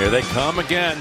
Here they come again.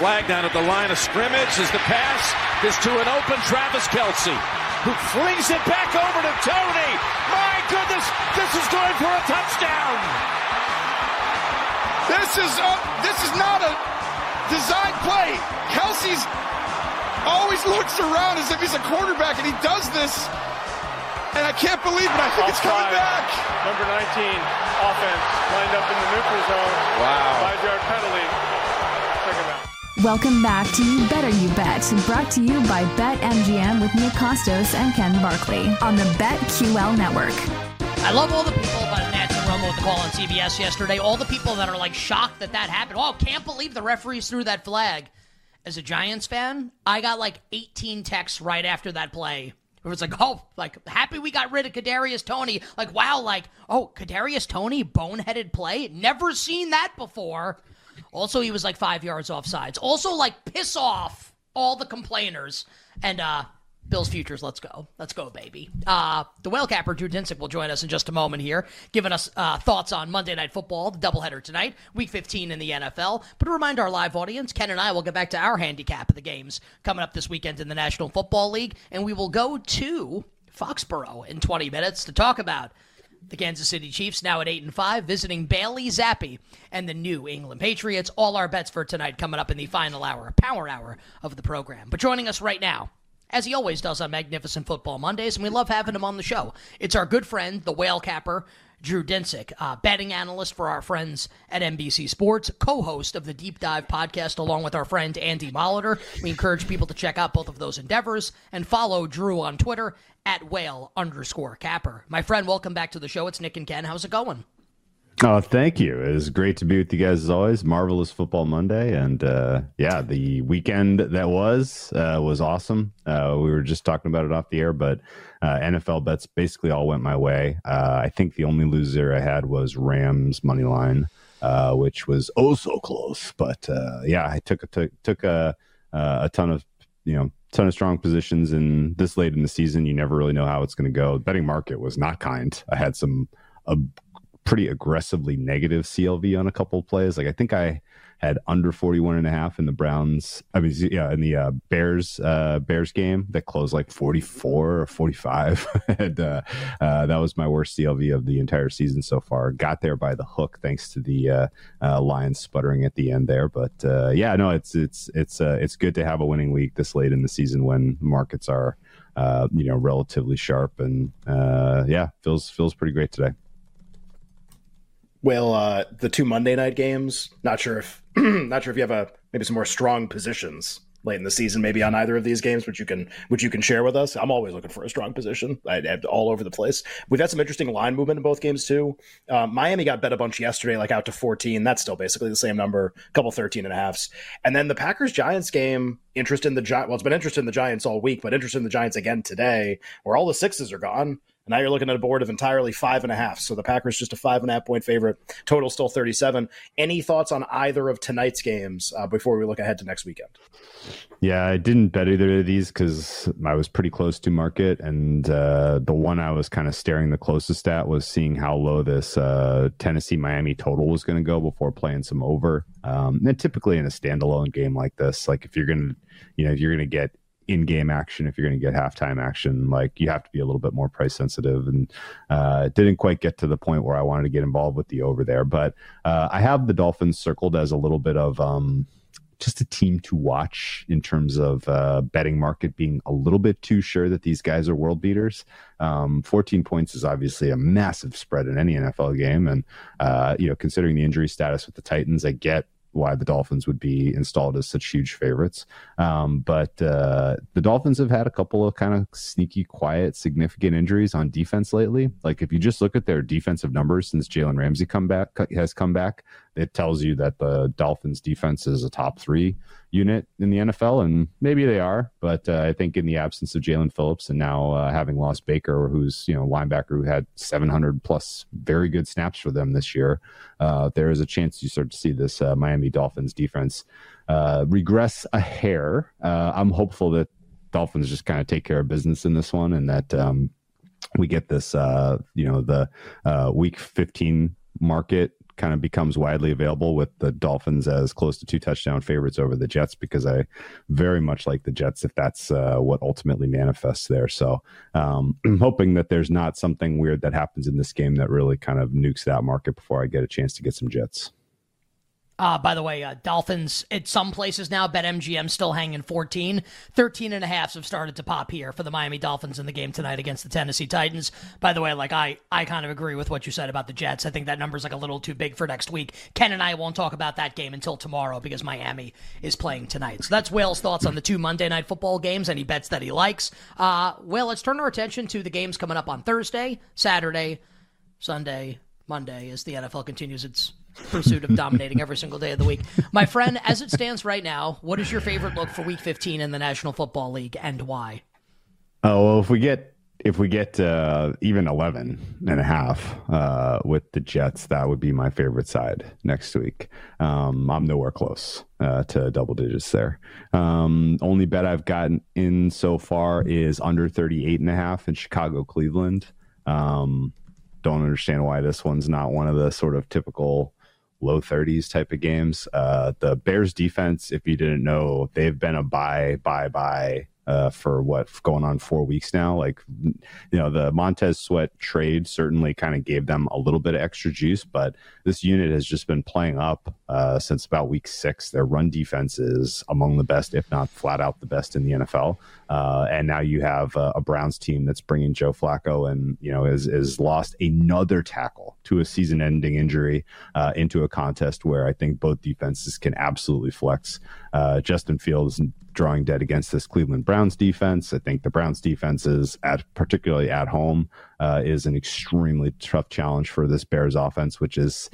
Flag down at the line of scrimmage as the pass is to an open Travis Kelce, who flings it back over to Toney. My goodness, this is going for a touchdown. This is a, this is not a design play. Kelce's always looks around as if he's a quarterback, and he does this. And I can't believe it. I think it's coming back. Number 19, offense, lined up in the neutral zone. Welcome back to You Better You Bet, brought to you by BetMGM with Nick Kostos and Ken Barkley on the BetQL network. I love all the people about Nantz and Romo with the call on CBS yesterday. All the people that are like shocked that that happened. Oh, can't believe the referees threw that flag. As a Giants fan, I got like 18 texts right after that play. It was like, oh, like happy we got rid of Kadarius Toney. Like, wow, like, oh, Kadarius Toney, boneheaded play. Never seen that before. Also, he was like five yards off sides. Also, like, piss off all the complainers. And uh Bills futures, let's go. Let's go, baby. Uh, the whale capper, Drew Dinsick, will join us in just a moment here, giving us uh, thoughts on Monday Night Football, the doubleheader tonight, week 15 in the NFL. But to remind our live audience, Ken and I will get back to our handicap of the games coming up this weekend in the National Football League, and we will go to Foxborough in 20 minutes to talk about the Kansas City Chiefs now at 8 and 5 visiting Bailey Zappe and the New England Patriots. All our bets for tonight coming up in the final hour, power hour of the program. But joining us right now, as he always does on Magnificent Football Mondays, and we love having him on the show. It's our good friend, the whale capper, Drew Dinsick, uh, betting analyst for our friends at NBC Sports, co-host of the Deep Dive podcast, along with our friend Andy Molitor. We encourage people to check out both of those endeavors and follow Drew on Twitter at whale underscore capper. My friend, welcome back to the show. It's Nick and Ken. How's it going? Oh, thank you. It was great to be with you guys as always. Marvelous Football Monday, and uh, yeah, the weekend that was uh, was awesome. Uh, we were just talking about it off the air, but uh, NFL bets basically all went my way. Uh, I think the only loser I had was Rams money line, uh, which was oh so close. But yeah, I took a took, took a a ton of you know ton of strong positions in this late in the season. You never really know how it's going to go. The betting market was not kind. I had some a pretty aggressively negative CLV on a couple plays. Like I think I had under 41 and a half in the Browns. I mean, yeah, in the uh, Bears uh, Bears game that closed like 44 or 45. and uh, uh, that was my worst CLV of the entire season so far. Got there by the hook thanks to the uh, uh, Lions sputtering at the end there. But yeah, no, it's it's it's it's good to have a winning week this late in the season when markets are you know relatively sharp and yeah, feels feels pretty great today. Well, uh, the two Monday night games. Not sure if not sure if you have a maybe some more strong positions late in the season, maybe on either of these games, which you can which you can share with us. I'm always looking for a strong position. I have all over the place. We've had some interesting line movement in both games too. Um, Miami got bet a bunch yesterday, like out to 14. That's still basically the same number, a couple 13 and a halfs. And then the Packers Giants game, interest in the Giants. Well, it's been interest in the Giants all week, but interest in the Giants again today, where all the sixes are gone. Now you're looking at a board of entirely five and a half. So the Packers just a five and a half point favorite. Total still 37. Any thoughts on either of tonight's games uh, before we look ahead to next weekend? Yeah, I didn't bet either of these because I was pretty close to market, and uh, the one I was kind of staring the closest at was seeing how low this uh, Tennessee Miami total was going to go before playing some over. Um, and typically in a standalone game like this, like if you're going to, you know, if you're going to get in-game action if you're going to get halftime action like you have to be a little bit more price sensitive and uh, didn't quite get to the point where i wanted to get involved with the over there but uh, i have the dolphins circled as a little bit of um, just a team to watch in terms of uh, betting market being a little bit too sure that these guys are world beaters. Um, 14 points is obviously a massive spread in any NFL game, and uh, you know, considering the injury status with the Titans, I get why the Dolphins would be installed as such huge favorites. Um, but uh, the Dolphins have had a couple of kind of sneaky, quiet, significant injuries on defense lately. Like if you just look at their defensive numbers since Jalen Ramsey come back has come back, it tells you that the Dolphins defense is a top three unit in the NFL, and maybe they are. But uh, I think in the absence of Jaelan Phillips and now uh, having lost Baker, who's you know linebacker who had 700 plus very good snaps for them this year, uh, there is a chance you start to see this uh, Miami Dolphins defense uh, regress a hair. Uh, I'm hopeful that Dolphins just kind of take care of business in this one, and that. Um, we get this, you know, the week 15 market kind of becomes widely available with the Dolphins as close to two touchdown favorites over the Jets because I very much like the Jets if that's uh, what ultimately manifests there. So um, I'm hoping that there's not something weird that happens in this game that really kind of nukes that market before I get a chance to get some Jets. Uh, by the way, uh, Dolphins at some places now, BetMGM still hanging 14. 13 and a half have started to pop here for the Miami Dolphins in the game tonight against the Tennessee Titans. By the way, like I, I kind of agree with what you said about the Jets. I think that number's like a little too big for next week. Ken and I won't talk about that game until tomorrow because Miami is playing tonight. So that's Will's thoughts on the two Monday night football games and he bets that he likes. Uh, Will, let's turn our attention to the games coming up on Thursday, Saturday, Sunday, Monday as the NFL continues its pursuit of dominating every single day of the week. My friend, as it stands right now, what is your favorite look for Week 15 in the National Football League, and why? Oh well, if we get if we get uh, even 11 and a half uh, with the Jets, that would be my favorite side next week. Um, I'm nowhere close uh, to double digits there. Um, only bet I've gotten in so far is under 38 and a half in Chicago, Cleveland. Um, don't understand why this one's not one of the sort of typical low 30s type of games. Uh, the Bears defense, if you didn't know, they've been a buy, buy, buy uh, for what going on four weeks now. Like, you know, the Montez Sweat trade certainly kind of gave them a little bit of extra juice, but this unit has just been playing up uh, since about week six. Their run defense is among the best, if not flat out the best in the NFL. Uh, and now you have uh, a Browns team that's bringing Joe Flacco and, you know, is, is lost another tackle to a season ending injury uh, into a contest where I think both defenses can absolutely flex. Uh, Justin Fields drawing dead against this Cleveland Browns defense. I think the Browns defense is at particularly at home uh, is an extremely tough challenge for this Bears offense, which uh,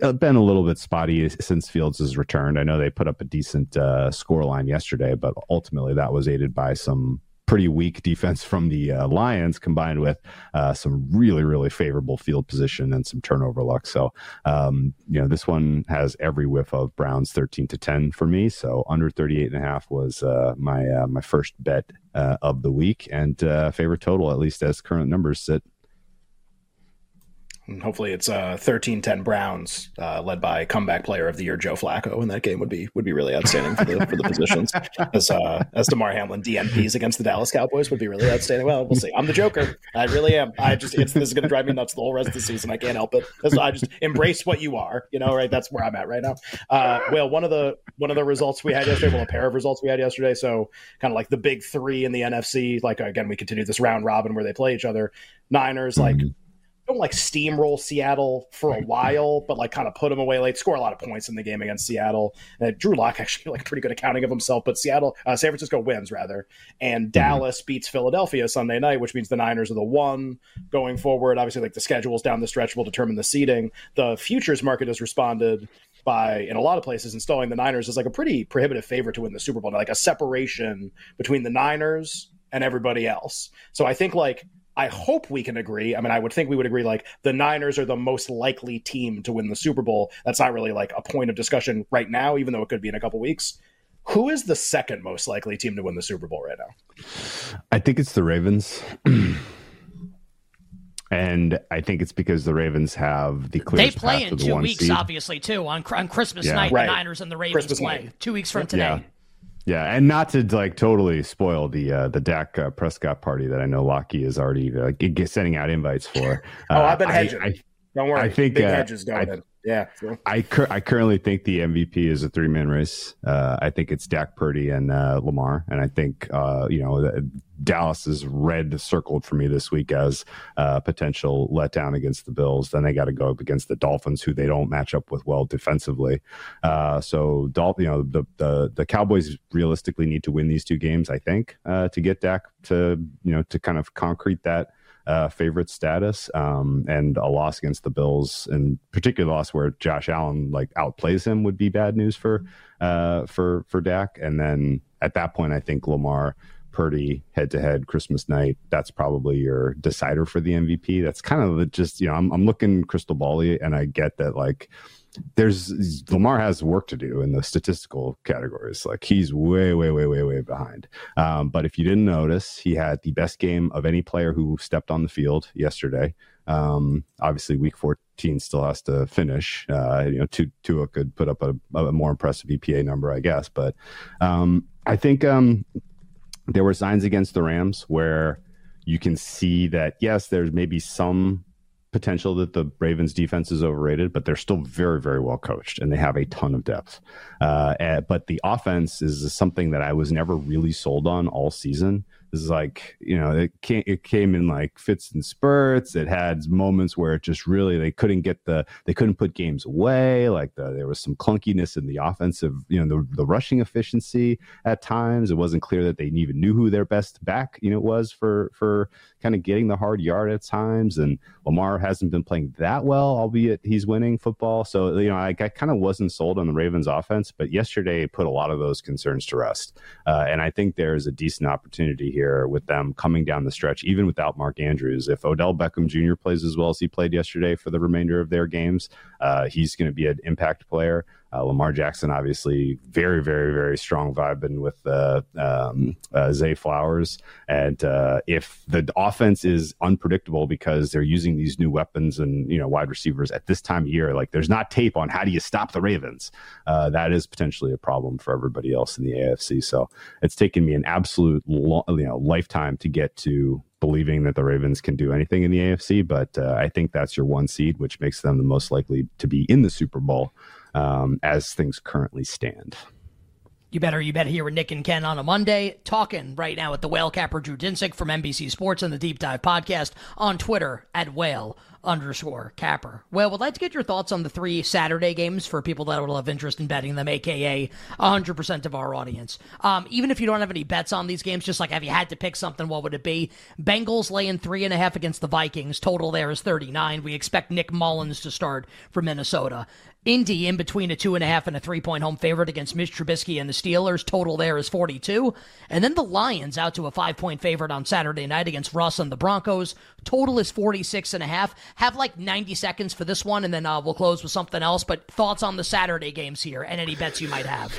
been a little bit spotty since Fields has returned. I know they put up a decent uh, score line yesterday, but ultimately that was aided by some pretty weak defense from the uh, Lions combined with uh, some really, really favorable field position and some turnover luck. So, um, you know, this one has every whiff of Browns 13 to 10 for me. So under 38 and a half was uh, my, uh, my first bet uh, of the week and uh, favorite total, at least as current numbers sit. And hopefully, it's uh, 13-10 Browns, uh, led by comeback player of the year Joe Flacco, and that game would be would be really outstanding for the for the positions. As uh, as Damar Hamlin DNPs against the Dallas Cowboys would be really outstanding. Well, we'll see. I'm the Joker. I really am. I just it's this is going to drive me nuts the whole rest of the season. I can't help it. I just embrace what you are. You know, right? That's where I'm at right now. Uh, well, one of the one of the results we had yesterday, well, a pair of results we had yesterday. So kind of like the big three in the NFC. Like again, we continue this round robin where they play each other. Niners like. Mm-hmm don't like steamroll Seattle for a while, but like kind of put them away late, score a lot of points in the game against Seattle. Uh, Drew Lock actually like pretty good accounting of himself, but Seattle, uh, San Francisco wins rather, and mm-hmm. Dallas beats Philadelphia Sunday night, which means the Niners are the one going forward. Obviously, like the schedules down the stretch will determine the seeding. The futures market has responded by in a lot of places installing the Niners as like a pretty prohibitive favorite to win the Super Bowl, like a separation between the Niners and everybody else. So I think like I hope we can agree. I mean, I would think we would agree like the Niners are the most likely team to win the Super Bowl. That's not really like a point of discussion right now, even though it could be in a couple weeks. Who is the second most likely team to win the Super Bowl right now? I think it's the Ravens. and I think it's because the Ravens have the clear. They play in two weeks, seed. obviously, too. On, on Christmas yeah. night, right. the Niners and the Ravens Christmas play. Night. Two weeks from today. Yeah. Yeah, and not to like totally spoil the uh, the Dak uh, Prescott party that I know Lockie is already uh, sending out invites for. oh, I've been uh, hedging. I, I, Don't worry, I think big uh, hedges going I, yeah. I cur- I currently think the MVP is a three man race. Uh, I think it's Dak Purdy and uh, Lamar, and I think uh, you know Dallas is red circled for me this week as uh, potential letdown against the Bills. Then they got to go up against the Dolphins, who they don't match up with well defensively. Uh, so Dol- you know the, the the Cowboys realistically need to win these two games. I think uh, to get Dak to you know to kind of concrete that uh, favorite status, um, and a loss against the Bills, and particular loss where Josh Allen like outplays him would be bad news for uh, for for Dak. And then at that point, I think Lamar Purdy head to head Christmas night, that's probably your decider for the MVP. That's kind of the, just, you know, I'm, I'm looking crystal bally and I get that like there's Lamar has work to do in the statistical categories. Like he's way, way, way, way, way behind. Um, but if you didn't notice, he had the best game of any player who stepped on the field yesterday. Um, obviously, week 14 still has to finish. Uh, you know, Tua could put up a, a, more impressive EPA number, I guess. But um, I think um, there were signs against the Rams where you can see that, yes, there's maybe some potential that the Ravens defense is overrated, but they're still very, very well coached and they have a ton of depth. Uh, eh, but the offense is something that I was never really sold on all season. Is like, you know, it came, it came in like fits and spurts. It had moments where it just really, they couldn't get the, they couldn't put games away. Like the, there was some clunkiness in the offensive, you know, the, the rushing efficiency at times. It wasn't clear that they even knew who their best back, you know, was for, for kind of getting the hard yard at times. And Lamar hasn't been playing that well, albeit he's winning football. So, you know, I, I kind of wasn't sold on the Ravens offense, but yesterday put a lot of those concerns to rest. Uh, and I think there's a decent opportunity here here with them coming down the stretch, even without Mark Andrews. If Odell Beckham Jr. plays as well as he played yesterday for the remainder of their games, uh, he's going to be an impact player. Uh, Lamar Jackson, obviously, very, very, very strong vibing with uh, um, uh, Zay Flowers. And uh, if the offense is unpredictable because they're using these new weapons and you know wide receivers at this time of year, like there's not tape on how do you stop the Ravens, uh, that is potentially a problem for everybody else in the AFC. So it's taken me an absolute lo- you know lifetime to get to believing that the Ravens can do anything in the AFC, but uh, I think that's your one seed, which makes them the most likely to be in the Super Bowl um, as things currently stand. You better, you better hear Nick and Ken on a Monday, talking right now with the whale capper Drew Dinsick from NBC Sports and the Deep Dive podcast on Twitter at whale underscore capper. Well, would like to get your thoughts on the three Saturday games for people that will have interest in betting them, aka 100% of our audience. Um, even if you don't have any bets on these games, just like have you had to pick something, what would it be? Bengals laying three and a half against the Vikings. Total there is 39. We expect Nick Mullens to start for Minnesota. Indy in between a two and a half and a three point home favorite against Mitch Trubisky and the Steelers. Total there is 42. And then the Lions out to a five point favorite on Saturday night against Russ and the Broncos. Total is 46 and a half. Have like 90 seconds for this one and then uh, we'll close with something else. But thoughts on the Saturday games here and any bets you might have.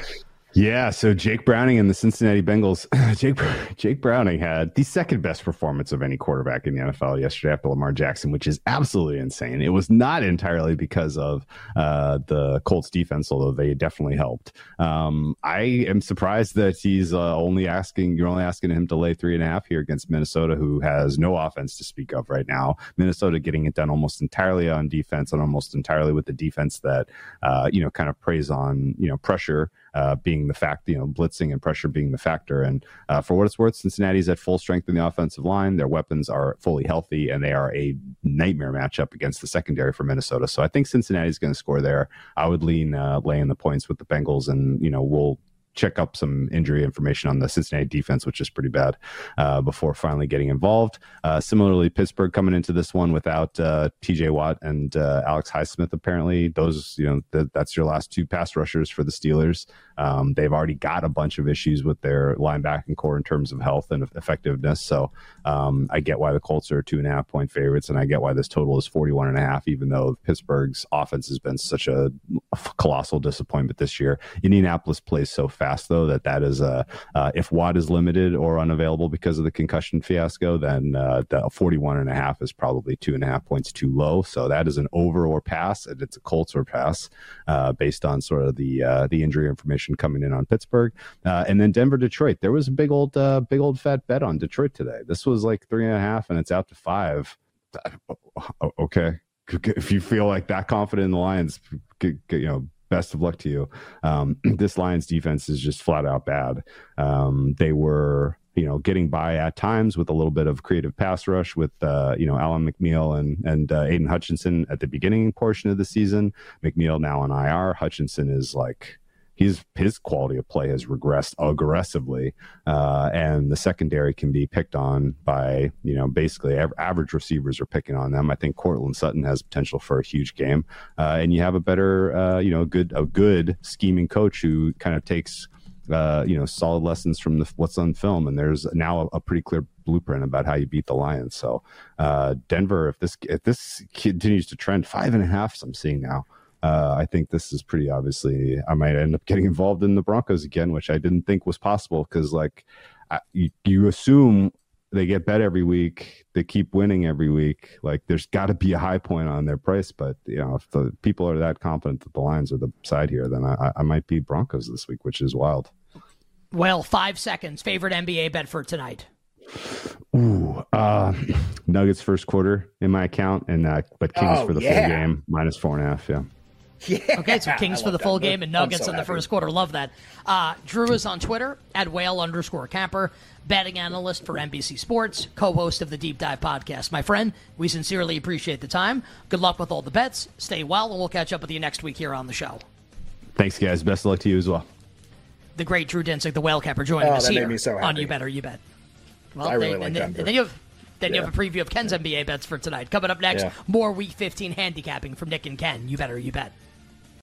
Yeah, so Jake Browning and the Cincinnati Bengals. Jake Jake Browning had the second best performance of any quarterback in the NFL yesterday after Lamar Jackson, which is absolutely insane. It was not entirely because of uh, the Colts defense, although they definitely helped. Um, I am surprised that he's uh, only asking you're only asking him to lay three and a half here against Minnesota, who has no offense to speak of right now. Minnesota getting it done almost entirely on defense and almost entirely with the defense that uh, you know kind of preys on you know pressure uh, being the fact, you know, blitzing and pressure being the factor. And uh, for what it's worth, Cincinnati's at full strength in the offensive line. Their weapons are fully healthy, and they are a nightmare matchup against the secondary for Minnesota. So I think Cincinnati's going to score there. I would lean uh, laying the points with the Bengals, and you know, we'll check up some injury information on the Cincinnati defense, which is pretty bad, uh, before finally getting involved. Uh, similarly, Pittsburgh coming into this one without uh, T.J. Watt and uh, Alex Highsmith. Apparently, those you know th- that's your last two pass rushers for the Steelers. Um, they've already got a bunch of issues with their linebacking core in terms of health and effectiveness. So um, I get why the Colts are two and a half point favorites, and I get why this total is 41 and a half, even though Pittsburgh's offense has been such a colossal disappointment this year. Indianapolis plays so fast, though, that that is a, uh, if Watt is limited or unavailable because of the concussion fiasco, then uh, the 41 and a half is probably two and a half points too low. So that is an over or pass, and it's a Colts or pass uh, based on sort of the, uh, the injury information coming in on Pittsburgh, uh, and then Denver, Detroit. There was a big old, uh, big old fat bet on Detroit today. This was like three and a half, and it's out to five. Uh, okay, if you feel like that confident in the Lions, you know, best of luck to you. Um, this Lions defense is just flat out bad. Um, they were you know getting by at times with a little bit of creative pass rush with uh, you know Alim McNeill and and uh, Aidan Hutchinson at the beginning portion of the season. McNeill now on IR. Hutchinson is like his his quality of play has regressed aggressively, uh, and the secondary can be picked on by you know basically average receivers are picking on them. I think Courtland Sutton has potential for a huge game, uh, and you have a better uh, you know good a good scheming coach who kind of takes uh, you know, solid lessons from the, what's on film, and there's now a, a, pretty clear blueprint about how you beat the Lions. So, uh, Denver, if this if this continues to trend, five and a half, I'm seeing now. Uh, I think this is pretty obviously. I might end up getting involved in the Broncos again, which I didn't think was possible because, like, I, you, you assume they get bet every week. They keep winning every week. Like there's got to be a high point on their price. But you know, if the people are that confident that the Lions are the side here, then I, I might be Broncos this week, which is wild. Well, five seconds. Favorite NBA bet for tonight. Ooh, uh, Nuggets first quarter in my account, and uh, but Kings oh, for the yeah. full game minus four and a half. Yeah. Yeah. Okay, so Kings for the full that. game and Nuggets so in the first quarter. Love that. Uh, Drew is on Twitter at whale underscore capper, betting analyst for NBC Sports, co host of the Deep Dive podcast. My friend, we sincerely appreciate the time. Good luck with all the bets. Stay well, and we'll catch up with you next week here on the show. Thanks, guys. Best of luck to you as well. The great Drew Dinsick, the whale capper, joining oh, us here so on You Better You Bet. Well, I really they, like and, then, and then you have then yeah. you have a preview of Ken's NBA bets for tonight. Coming up next, yeah. more Week 15 handicapping from Nick and Ken. You better, you bet.